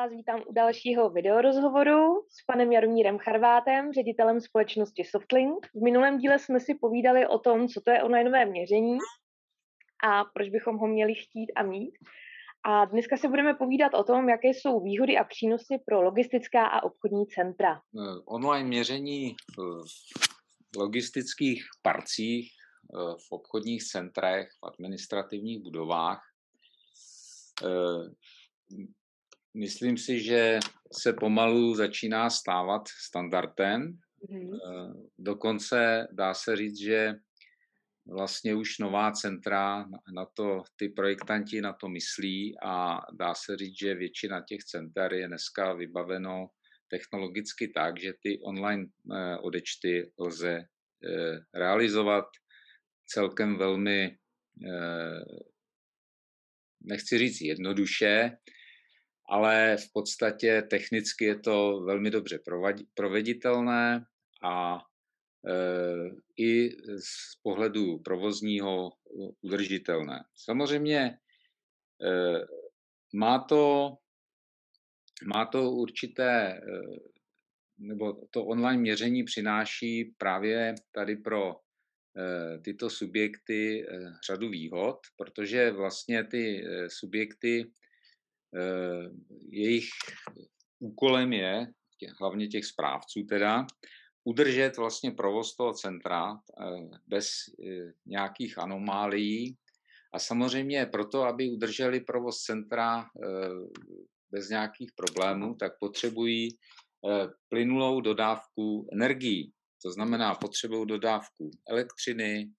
vás vítám u dalšího videorozhovoru s panem Jaromírem Charvátem, ředitelem společnosti Softlink. V minulém díle jsme si povídali o tom, co to je onlineové měření a proč bychom ho měli chtít a mít. A dneska se budeme povídat o tom, jaké jsou výhody a přínosy pro logistická a obchodní centra. Eh, online měření v logistických parcích, eh, v obchodních centrech, v administrativních budovách eh, myslím si, že se pomalu začíná stávat standardem. Mm-hmm. Dokonce dá se říct, že vlastně už nová centra na to, ty projektanti na to myslí a dá se říct, že většina těch center je dneska vybaveno technologicky tak, že ty online eh, odečty lze realizovat celkem velmi, nechci říct jednoduše, ale v podstatě technicky je to velmi dobře proveditelné a e, i z pohledu provozního udržitelné. Samozřejmě e, má to, má to určité, e, nebo to online měření přináší právě tady pro tyto subjekty řadu výhod, protože vlastně ty subjekty Eh, jejich úkolem je, hlavně těch správců teda, udržet vlastně provoz toho centra eh, bez eh, nějakých anomálií a samozřejmě proto, aby udrželi provoz centra bez nějakých problémů, tak potřebují plynulou dodávku energií. To znamená, potřebují dodávku elektřiny,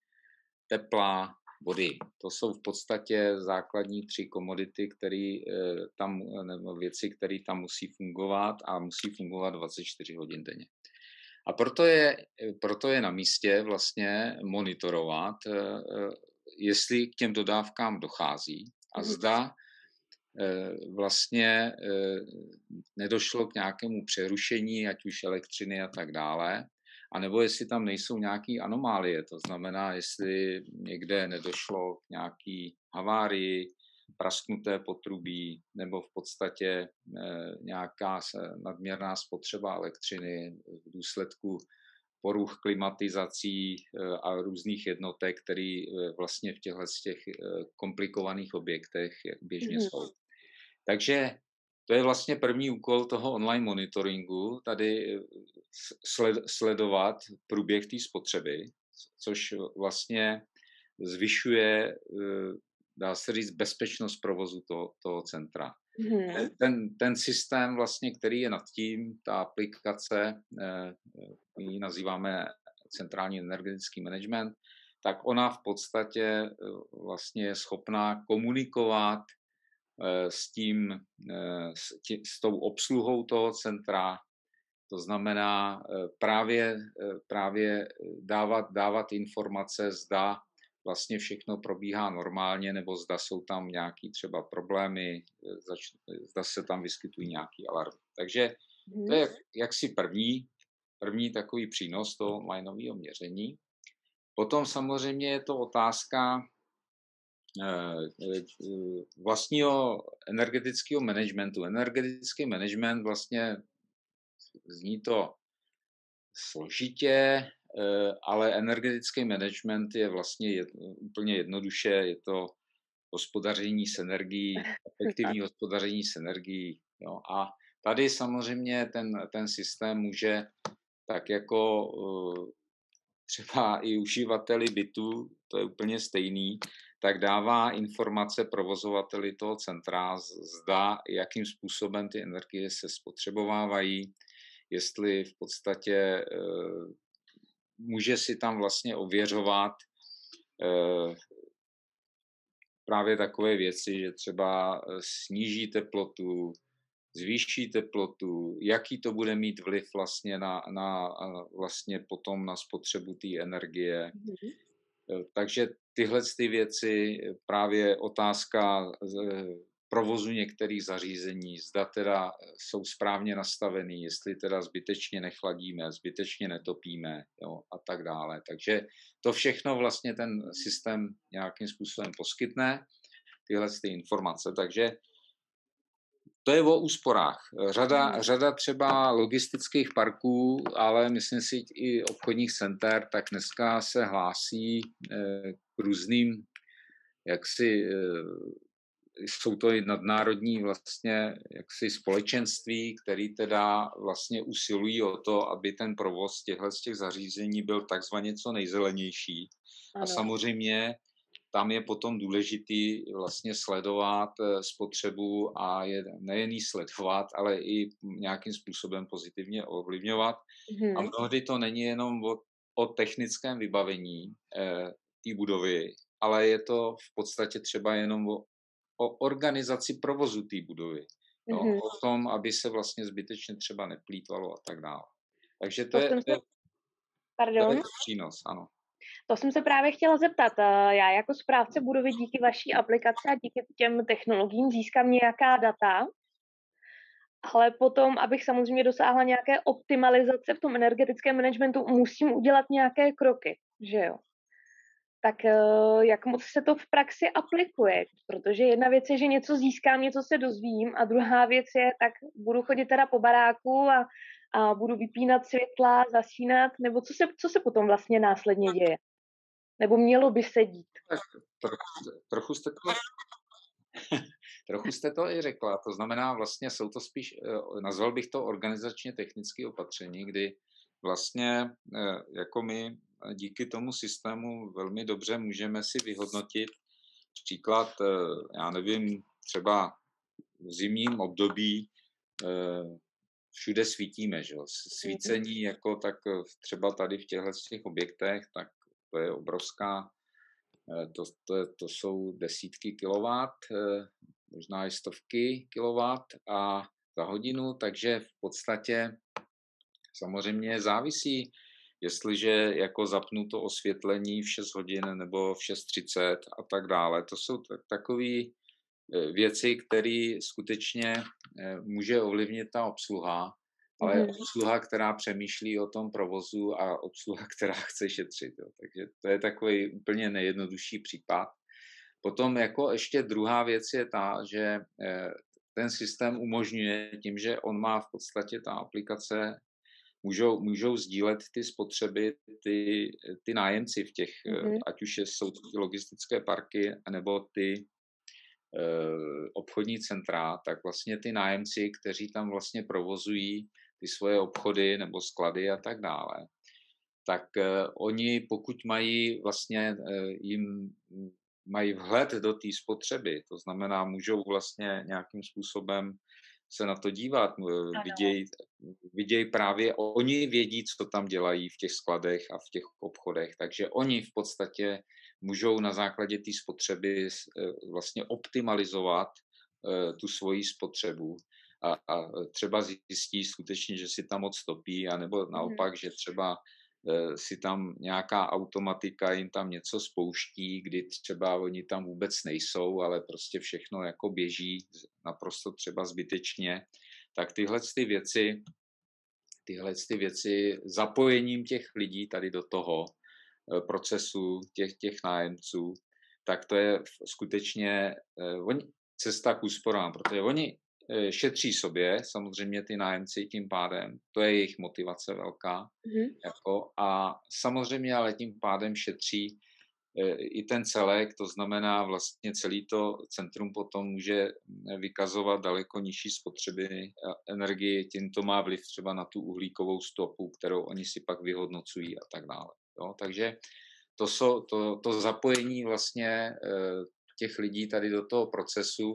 tepla, vody. To jsou v podstatě základní tři komodity, které eh, tam, nebo věci, které tam musí fungovat a musí fungovat 24 hodin denně. A proto je, proto je na místě vlastně monitorovat, eh, eh, jestli k těm dodávkám dochází a mhm. zda vlastně nedošlo k nějakému přerušení, ať už elektřiny a tak dále, a nebo jestli tam nejsou nějaké anomálie, to znamená, jestli někde nedošlo k nějaký havárii, prasknuté potrubí nebo v podstatě eh, nějaká nadměrná spotřeba elektřiny v důsledku poruch klimatizací eh, a různých jednotek, které eh, vlastně v těchto těch komplikovaných objektech běžně mm-hmm. jsou. Takže to je vlastně první úkol toho online monitoringu, tady sled, sledovat průběh té spotřeby, což vlastně zvyšuje, eh, dá se říct, bezpečnost provozu toho, toho centra. Hmm. Ten, ten systém, vlastně, který je nad tím, ta aplikace, eh, my ji nazýváme centrální energetický management, tak ona v podstatě vlastně je schopná komunikovat s tím, s, tí, s tou obsluhou toho centra, to znamená eh, právě, eh, právě dávat, dávat informace, zda vlastně všechno probíhá normálně, nebo zda jsou tam nějaké třeba problémy, eh, zda se tam vyskytují nějaký alarm. Takže to je mhm. jaksi první, první takový přínos toho onlineového měření. Potom samozřejmě je to otázka vlastního energetického managementu. Energetický management vlastně Zní to složitě, eh, ale energetický management je vlastně jed, úplně jednoduše, je to hospodaření s energií, efektivní hospodaření s energií. Jo. A tady samozřejmě ten, ten systém může tak jako eh, třeba i uživateli bytu, to je úplně stejný, tak dává informace provozovateli toho centra, zda, jakým způsobem ty energie se spotřebovávají, jestli v podstatě eh, může si tam vlastně ověřovat eh, právě takové věci, že třeba eh, sníží teplotu, zvýší teplotu, jaký to bude mít vliv vlastně na, na vlastně potom na spotřebu té energie. Mm-hmm. Takže tyhle ty věci, právě otázka provozu některých zařízení, zda teda jsou správně nastavený, jestli teda zbytečně nechladíme, zbytečně netopíme jo, a tak dále. Takže to všechno vlastně ten systém nějakým způsobem poskytne, tyhle ty informace. Takže to je o úsporách. Řada, hmm. řada třeba logistických parků, ale myslím si i obchodních center, tak dneska se hlásí k různým jaksi jsou to i nadnárodní vlastně jaksi společenství, který teda vlastně usilují o to, aby ten provoz těchto z těch zařízení byl takzvaně co nejzelenější. Ano. A samozřejmě tam je potom důležitý vlastně sledovat eh, spotřebu a je nejen sledovat, ale i nějakým způsobem pozitivně ovlivňovat. Hmm. A mnohdy to není jenom o, o technickém vybavení eh, té budovy, ale je to v podstatě třeba jenom o o organizaci provozu té budovy. No, mm-hmm. O tom, aby se vlastně zbytečně třeba neplýtvalo a tak dále. Takže to, to je, to, je, Pardon? to je přínos, ano. To jsem se právě chtěla zeptat. Eh, já jako správce budovy díky vaší aplikaci a díky těm technologiím získám nějaká data, ale potom, abych samozřejmě dosáhla nějaké optimalizace v tom energetickém managementu, musím udělat nějaké kroky, že jo? tak eh, jak moc se to v praxi aplikuje? Protože jedna věc je, že něco získám, něco se dozvím a druhá věc je, tak budu chodit teda po baráku a, a budu vypínat světla, zasínat, nebo co se, co se potom vlastně následně děje? Nebo mělo by se dít? trochu, trochu jste to Trochu jste to i řekla, to znamená vlastně jsou to spíš, eh, nazval bych to organizačně technické opatření, kdy vlastně eh, jako my díky tomu systému velmi dobře můžeme si vyhodnotit příklad, eh, já nevím, třeba v zimním období eh, všude svítíme, že jo? Svícení mhm. jako tak třeba tady v těchto těch objektech, tak to je obrovská, to, to, to jsou desítky kilowatt, možná i stovky kilowatt a za hodinu, takže v podstatě samozřejmě závisí jestliže jako zapnu to osvětlení v 6 hodin nebo v 6.30 a tak dále. To jsou takové e, věci, které skutečně může ovlivnit ta obsluha, ale mm. obsluha, která přemýšlí o tom provozu a obsluha, která chce šetřit. Jo. Takže to je takový úplně nejjednodušší případ. Potom jako ještě druhá věc je ta, že e, ten systém umožňuje tím, že on má v podstatě ta aplikace můžou, můžou sdílet ty spotřeby, ty, ty nájemci v těch, mm-hmm. ať už jsou to ty logistické parky, nebo ty uh, obchodní centra, tak vlastně ty nájemci, kteří tam vlastně provozují ty svoje obchody nebo sklady a tak dále, tak uh, oni pokud mají vlastně uh, jim mají vhled do té spotřeby, to znamená, můžou vlastně nějakým způsobem se na to dívat. Vidějí, viděj právě, oni vědí, co tam dělají v těch skladech a v těch obchodech, takže oni v podstatě můžou na základě té spotřeby eh, vlastně optimalizovat eh, tu svoji spotřebu a, a třeba zjistí skutečně, že si tam moc topí, anebo mhm. naopak, že třeba Eh, si tam nějaká automatika jim tam něco spouští, kdy třeba oni tam vůbec nejsou, ale prostě všechno jako běží naprosto třeba zbytečně, tak tyhle ty věci, tyhle ty věci zapojením těch lidí tady do toho eh, procesu, těch, těch nájemců, tak to je skutečně eh, cesta k úsporám, protože oni E, šetří sobě, samozřejmě ty nájemci tím pádem, to je jejich motivace velká, mm-hmm. jako, a samozřejmě ale tím pádem šetří e, i ten celek, to znamená vlastně celý to centrum potom může vykazovat daleko nižší spotřeby energie, tím to má vliv třeba na tu uhlíkovou stopu, kterou oni si pak vyhodnocují a tak dále. Jo? Takže to, so, to, to zapojení vlastně e, těch lidí tady do toho procesu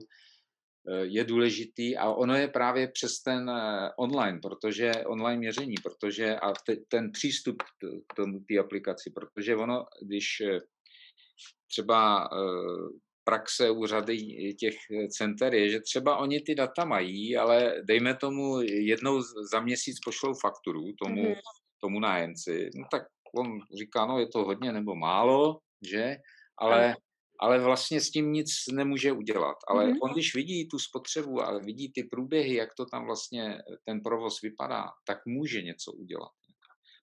je důležitý a ono je právě přes ten eh, online, protože online měření, protože a te, ten přístup k tomu té aplikaci, protože ono, když eh, třeba praxe úřady těch center je, že třeba oni ty data mají, ale dejme tomu jednou za měsíc pošlou fakturu tomu, mm-hmm. tomu nájemci, no tak on říká, no je to hodně nebo málo, že, ale ale vlastně s tím nic nemůže udělat. Ale mm-hmm. on, když vidí tu spotřebu a vidí ty průběhy, jak to tam vlastně ten provoz vypadá, tak může něco udělat.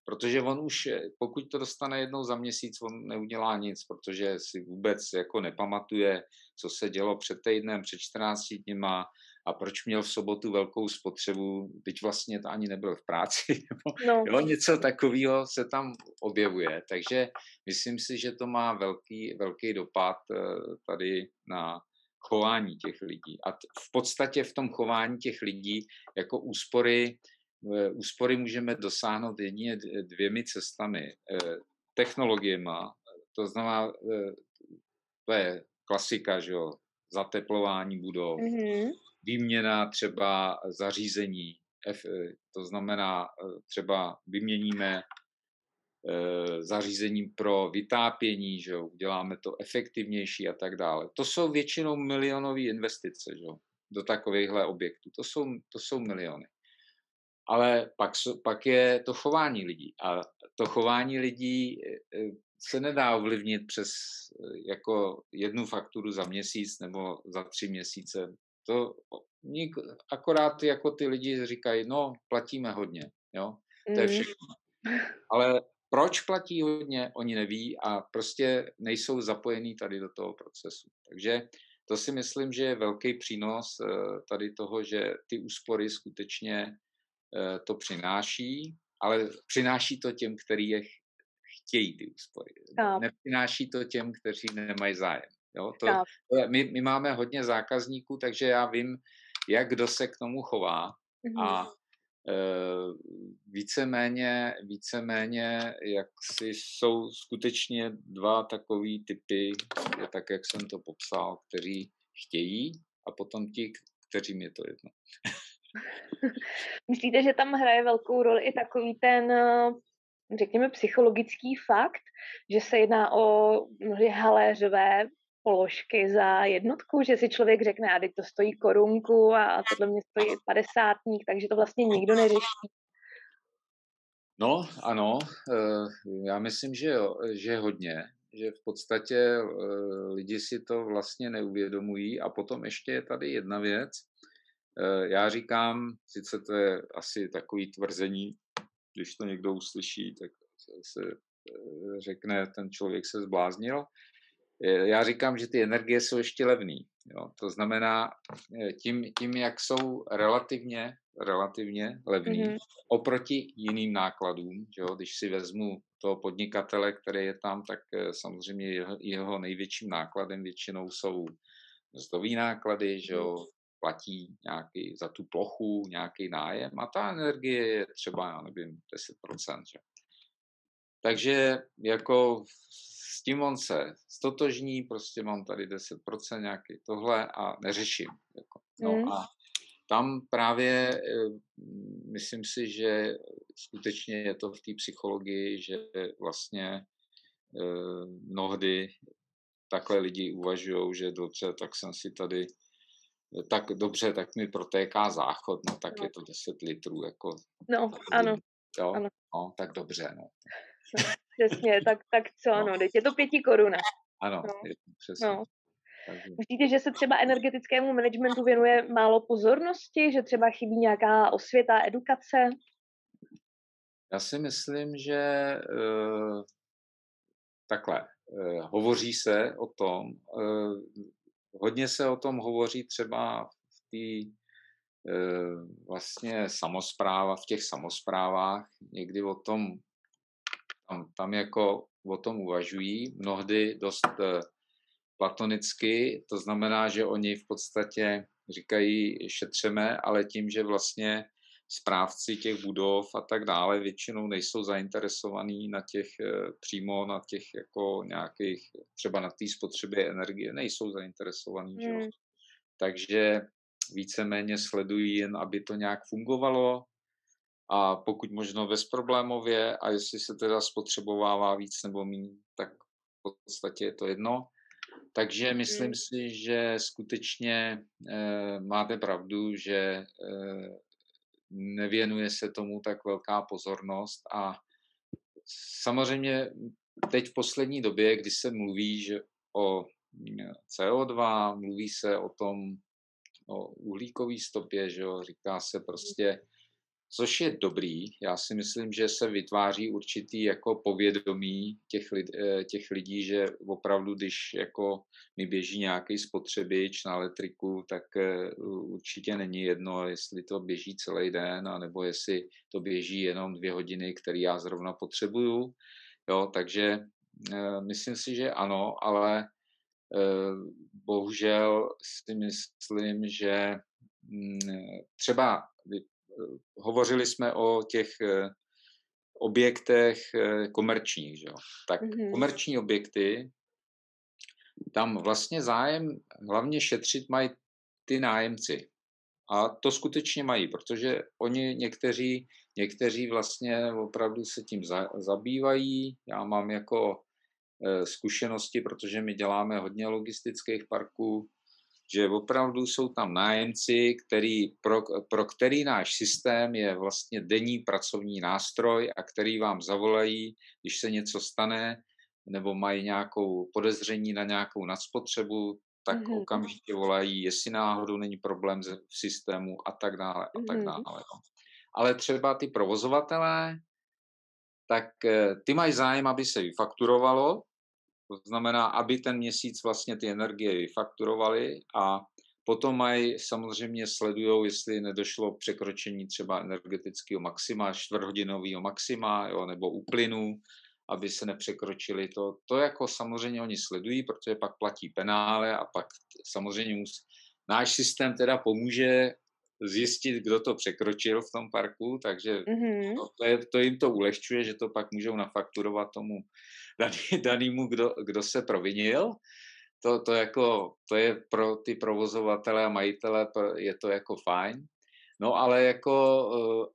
Protože on už, pokud to dostane jednou za měsíc, on neudělá nic, protože si vůbec jako nepamatuje, co se dělo před týdnem, před 14 dněma, a proč měl v sobotu velkou spotřebu, teď vlastně to ani nebyl v práci, nebo No, jo, něco takového se tam objevuje. Takže myslím si, že to má velký, velký dopad eh, tady na chování těch lidí. A v podstatě v tom chování těch lidí jako úspory, eh, úspory můžeme dosáhnout jedině dvěmi cestami. Eh, Technologiema, to znamená, eh, to je klasika, že jo, zateplování budov, mhm, výměna třeba zařízení, eh, to znamená eh, třeba vyměníme eh, zařízení pro vytápění, že jo, uděláme to efektivnější a tak dále. To jsou většinou milionové investice že jo, do takovýchhle objektů. To jsou, to jsou miliony. Ale pak, pak je to chování lidí. A to chování lidí eh, eh, se nedá ovlivnit přes eh, jako jednu fakturu za měsíc nebo za tři měsíce. To nik, akorát jako ty lidi říkají, no, platíme hodně, jo, to je mhm. všechno. Ale proč platí hodně, oni neví a prostě nejsou zapojení tady do toho procesu. Takže to si myslím, že je velký přínos tady toho, že ty úspory skutečně to přináší, ale přináší to těm, kteří je ch- chtějí ty úspory. Chápu. Nepřináší to těm, kteří nemají zájem. Jo? To, to je- my, my máme hodně zákazníků, takže já vím, jak kdo se k tomu chová Mhm. a e, víceméně, víceméně, jak si jsou skutečně dva takový typy, tak, jak jsem to popsal, kteří chtějí a potom ti, kterým je to jedno. Myslíte, že tam hraje velkou roli i takový ten, eh, řekněme, psychologický fakt, že se jedná o mnohdy haléřové položky za jednotku, že si člověk řekne, a teď to stojí korunku a tohle mě stojí padesátník, takže to vlastně nikdo neřeší. No, ano, eh, já myslím, že, jo, že hodně, že v podstatě eh, lidi si to vlastně neuvědomují a potom ještě je tady jedna věc. Eh, Já říkám, sice to je asi takový tvrzení, když to někdo uslyší, tak se- eh, řekne, ten člověk se zbláznil. Eh, Já říkám, že ty energie jsou ještě levný. Jo? To znamená, tím, tím, jak jsou relativně, relativně levný, Mhm. oproti jiným nákladům, jo, když si vezmu toho podnikatele, který je tam, tak samozřejmě jeho, jeho největším nákladem většinou jsou mzdový náklady, že jo, platí nějaký za tu plochu, nějaký nájem a ta energie je třeba, já nevím, 10%. Že? Takže jako s tím on se stotožní, prostě mám tady 10% nějaký tohle a neřeším. Jako. No Mm. a tam právě eh, myslím si, že skutečně je to v té psychologii, že vlastně eh, mnohdy takhle lidi uvažují, že dobře, tak jsem si tady tak dobře, tak mi protéká záchod, no tak No. je to 10 litrů, jako No, ano, jo, ano. no, tak dobře, no. přesně, tak, tak co No. ano, teď je to pěti koruna. Ano, No. je to přesně. No. Myslíte, že se třeba energetickému managementu věnuje málo pozornosti, že třeba chybí nějaká osvěta, edukace? já si myslím, že eh, takhle, eh, hovoří se o tom, eh, hodně se o tom hovoří třeba v té eh, vlastně samospráva, v těch samosprávách, někdy o tom, tam, tam jako o tom uvažují, mnohdy dost eh, platonicky, to znamená, že oni v podstatě říkají šetřeme, ale tím, že vlastně správci těch budov a tak dále většinou nejsou zainteresovaní na těch eh, přímo na těch jako nějakých, třeba na té spotřebě energie, nejsou zainteresovaní, že jo. Hmm. Takže víceméně sledují jen, aby to nějak fungovalo a pokud možno bezproblémově a jestli se teda spotřebovává víc nebo méně, tak v podstatě je to jedno. Takže myslím Mm. si, že skutečně eh, máte pravdu, že eh, nevěnuje se tomu tak velká pozornost. A samozřejmě teď v poslední době, kdy se mluví že o mm, CO2, mluví se o tom, o uhlíkové stopě, že jo, říká se prostě což je dobrý. Já si myslím, že se vytváří určitý jako povědomí těch, lid, eh, těch lidí, že opravdu, když jako mi běží nějaký spotřebič na elektriku, tak eh, určitě není jedno, jestli to běží celý den, anebo jestli to běží jenom dvě hodiny, které já zrovna potřebuju. Jo, takže eh, myslím si, že ano, ale bohužel si myslím, že mm, třeba hovořili jsme o těch eh, objektech eh, komerčních. Že? Tak mm-hmm. komerční objekty, tam vlastně zájem hlavně šetřit mají ty nájemci. A to skutečně mají, protože oni někteří, někteří vlastně opravdu se tím za, zabývají. Já mám jako e, zkušenosti, protože my děláme hodně logistických parků, že opravdu jsou tam nájemci, který, pro, pro který náš systém je vlastně denní pracovní nástroj a který vám zavolají, když se něco stane, nebo mají nějakou podezření na nějakou nadspotřebu, tak mm-hmm. okamžitě volají, jestli náhodou není problém v systému a tak dále a tak dále. Mm-hmm. Ale třeba ty provozovatelé, tak eh, ty mají zájem, aby se vyfakturovalo, to znamená, aby ten měsíc vlastně ty energie vyfakturovali a potom mají samozřejmě sledují, jestli nedošlo překročení třeba energetického maxima, čtvrthodinového maxima jo, nebo úplynů, aby se nepřekročili. To, to jako samozřejmě oni sledují, protože pak platí penále a pak samozřejmě mus, náš systém teda pomůže zjistit, kdo to překročil v tom parku, takže mm-hmm. to, to, je, to jim to ulehčuje, že to pak můžou nafakturovat tomu daný, danýmu, kdo, kdo se provinil. To, to, jako, to je pro ty provozovatele a majitele je to jako fajn. No ale jako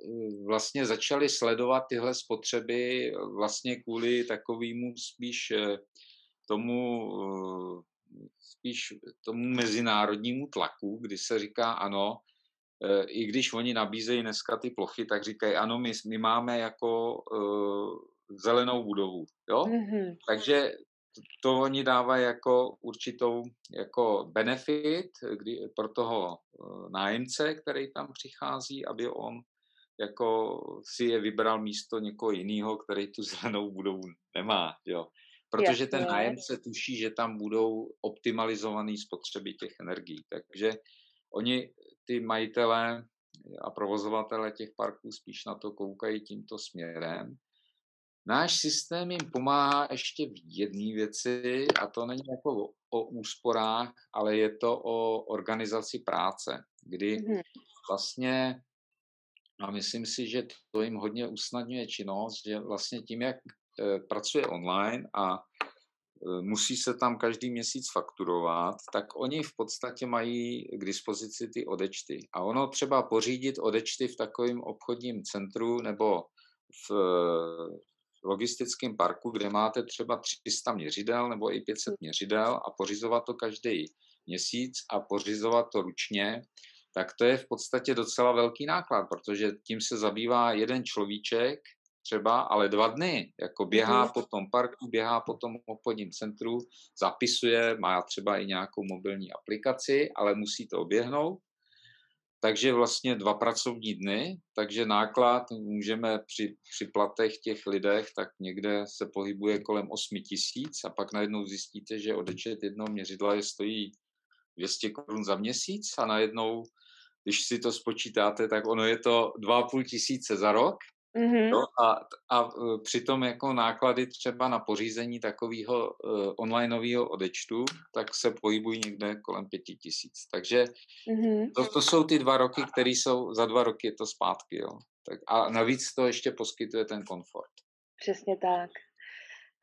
eh, vlastně začali sledovat tyhle spotřeby vlastně kvůli takovému spíš eh, tomu spíš tomu mezinárodnímu tlaku, kdy se říká ano, i když oni nabízejí dneska ty plochy, tak říkají ano, my, my máme jako zelenou budovu. Jo? Mm-hmm. Takže to oni dávají jako určitou jako benefit kdy, pro toho eh, nájemce, který tam přichází, aby on jako si je vybral místo někoho jiného, který tu zelenou budovu nemá. Jo? Protože ten nájemce tuší, že tam budou optimalizované spotřeby těch energií. Takže oni, ty majitelé a provozovatele těch parků spíš na to koukají tímto směrem Náš systém jim pomáhá ještě v jedné věci, a to není jako o, o úsporách, ale je to o organizaci práce, kdy mm-hmm. vlastně, a myslím si, že to jim hodně usnadňuje činnost, že vlastně tím, jak e, pracuje online a musí se tam každý měsíc fakturovat, tak oni v podstatě mají k dispozici ty odečty. A ono třeba pořídit odečty v takovém obchodním centru nebo v, logistickém parku, kde máte třeba 300 měřidel nebo i 500 měřidel a pořizovat to každý měsíc a pořizovat to ručně, tak to je v podstatě docela velký náklad, protože tím se zabývá jeden človíček třeba, ale dva dny, jako běhá mm. po tom parku, běhá po tom obchodním centru, zapisuje, má třeba i nějakou mobilní aplikaci, ale musí to oběhnout takže vlastně dva pracovní dny, takže náklad můžeme při, při platech těch lidech, tak někde se pohybuje kolem 8 tisíc a pak najednou zjistíte, že odečet jednoho měřidla je stojí 200 korun za měsíc a najednou, když si to spočítáte, tak ono je to 2,5 tisíce za rok Mm-hmm. No a, a e, přitom jako náklady třeba na pořízení takového uh, onlineového odečtu, tak se pohybují někde kolem pěti tisíc. Takže mm-hmm. to, to jsou ty dva roky, které jsou, za dva roky je to zpátky. Jo. Tak, a navíc to ještě poskytuje ten komfort. Přesně tak.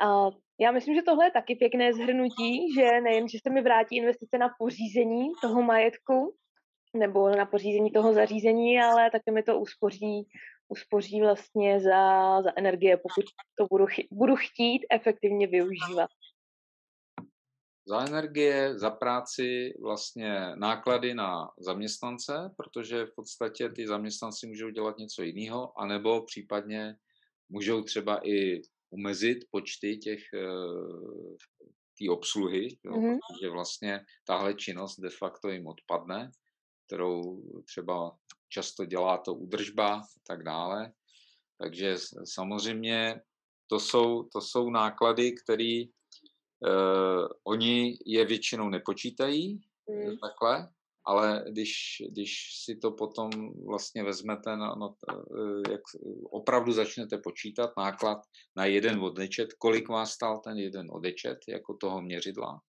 A já myslím, že tohle je taky pěkné zhrnutí, že nejen, že se mi vrátí investice na pořízení toho majetku, nebo na pořízení toho zařízení, ale také mi to uspoří uspoří vlastně za, za energie, pokud to budu, chy, budu chtít efektivně využívat. Za energie, za práci, vlastně náklady na zaměstnance, protože v podstatě ty zaměstnanci můžou dělat něco jiného, anebo případně můžou třeba i omezit počty těch eh, té obsluhy, jo, mm-hmm. protože vlastně tahle činnost de facto jim odpadne, kterou třeba často dělá to údržba a tak dále. Takže samozřejmě to jsou, to jsou náklady, které uh, oni je většinou nepočítají mm. takhle, ale když, když si to potom vlastně vezmete, na, na, eh, jak opravdu začnete počítat náklad na jeden odečet, kolik vás stál ten jeden odečet jako toho měřidla,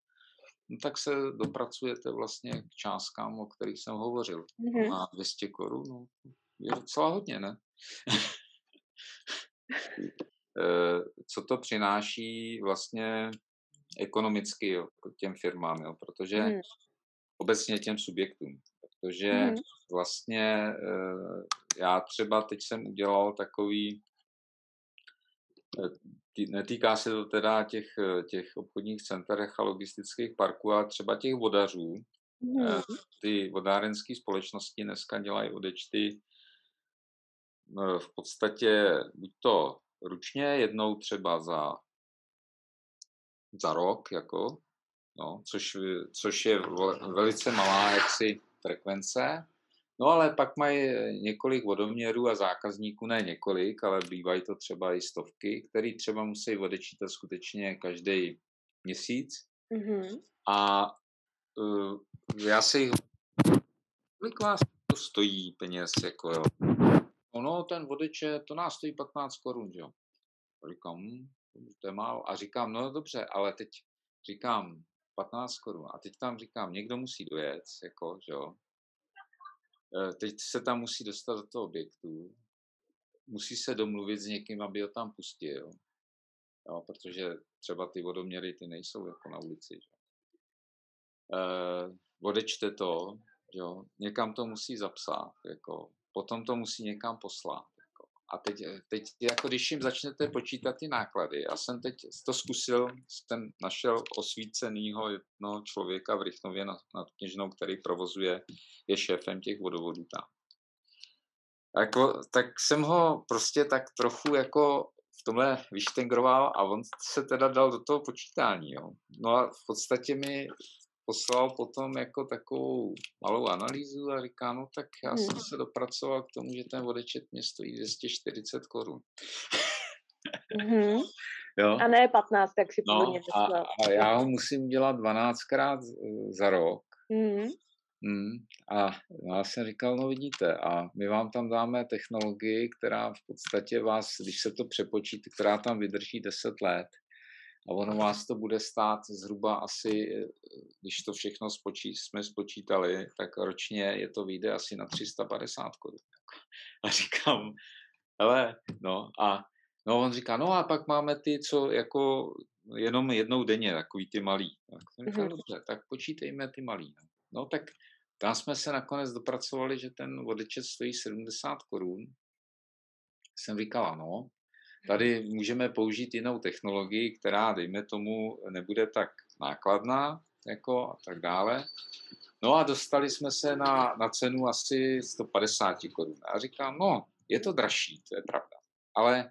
no tak se dopracujete vlastně k částkám, o kterých jsem hovořil. Mm-hmm. Na 200 korun, no, je docela hodně, ne? Eh, co to přináší vlastně ekonomicky jo, těm firmám, jo, protože mm. obecně těm subjektům, protože mm. vlastně eh, já třeba teď jsem udělal takový, eh, netýká se to teda těch, těch obchodních centrech a logistických parků, ale třeba těch vodařů. Mm. Ty vodárenské společnosti dneska dělají odečty v podstatě buď to ručně, jednou třeba za, za rok, jako, no, což, což je velice malá jaksi frekvence. No ale pak mají několik vodoměrů a zákazníků, ne několik, ale bývají to třeba i stovky, který třeba musí odečítat skutečně každý měsíc. Mm-hmm. A uh, já si kolik vás to stojí peněz, jako jo ono, ten vodiče, to nás stojí 15 korun, jo. Říkám, hm, to je málo. A říkám, no dobře, ale teď říkám 15 korun. A teď tam říkám, někdo musí dojet, jako, jo. E, teď se tam musí dostat do toho objektu, musí se domluvit s někým, aby ho tam pustil, jo, protože třeba ty vodoměry ty nejsou jako na ulici. Že? E, odečte to, jo, někam to musí zapsat, jako, potom to musí někam poslat. A teď, teď jako když jim začnete počítat ty náklady, já jsem teď to zkusil, jsem našel osvícenýho jednoho člověka v Rychnově nad, nad Kněžnou, který provozuje, je šéfem těch vodovodů tam. Jako, tak jsem ho prostě tak trochu jako v tomhle vyštengroval a on se teda dal do toho počítání. Jo. No a v podstatě mi poslal potom jako takovou malou analýzu a říká, no tak já hmm. jsem se dopracoval k tomu, že ten vodečet mě stojí 240 korun. Mm-hmm. Jo? A ne 15, tak si no, a, a já ho musím dělat 12krát za rok. Mm-hmm. Mm, a já jsem říkal, no vidíte, a my vám tam dáme technologii, která v podstatě vás, když se to přepočítá, která tam vydrží 10 let, a ono vás to bude stát zhruba asi, eh, když to všechno spočí, jsme spočítali, tak ročně je to vyjde asi na 350 korun. A říkám, hele, no a no on říká, no a pak máme ty, co jako jenom jednou denně, takový ty malý. Tak jsem říkal, mm-hmm. dobře, tak počítejme ty malý. No. no tak tam jsme se nakonec dopracovali, že ten vodečet stojí 70 korun. Jsem říkal, ano, Tady můžeme použít jinou technologii, která, dejme tomu, nebude tak nákladná jako a tak dále. No a dostali jsme se na, na cenu asi 150 korun. A říkám, no, je to dražší, to je pravda. Ale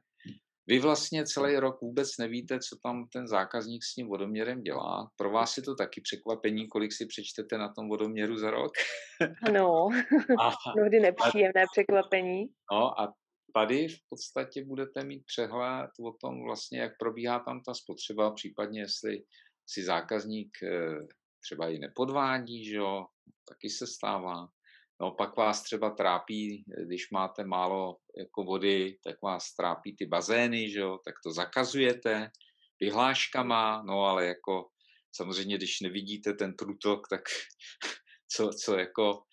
vy vlastně celý rok vůbec nevíte, co tam ten zákazník s tím vodoměrem dělá. Pro vás je to taky překvapení, kolik si přečtete na tom vodoměru za rok? Ano, mnohdy nepříjemné překvapení. No a tady v podstatě budete mít přehled o tom vlastně, jak probíhá tam ta spotřeba, případně jestli si zákazník eh, třeba i nepodvádí, že jo, taky se stává. No pak vás třeba trápí, když máte málo jako vody, tak vás trápí ty bazény, že jo, tak to zakazujete vyhláškama, no ale jako samozřejmě, když nevidíte ten průtok, tak co, co jako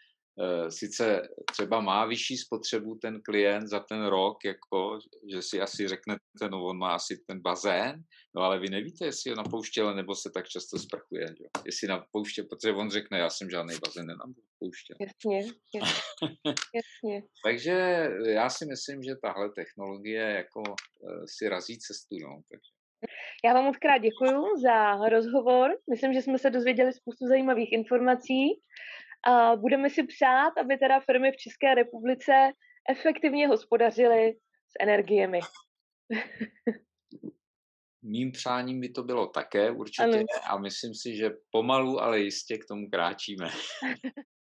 sice třeba má vyšší spotřebu ten klient za ten rok, jako, že si asi řeknete, no on má asi ten bazén, no ale vy nevíte, jestli ho napouštěl, nebo se tak často sprchuje. Jo? Jestli napouštěl, protože on řekne, já jsem žádný bazén nenapouštěl. Jasně, jasně. jasně. Takže já si myslím, že tahle technologie jako eh, si razí cestu. No, takže. Já vám moc krát děkuji za rozhovor. Myslím, že jsme se dozvěděli spoustu zajímavých informací. A budeme si přát, aby teda firmy v České republice efektivně hospodařily s energiemi. Mým přáním by to bylo také určitě ano. a myslím si, že pomalu, ale jistě k tomu kráčíme.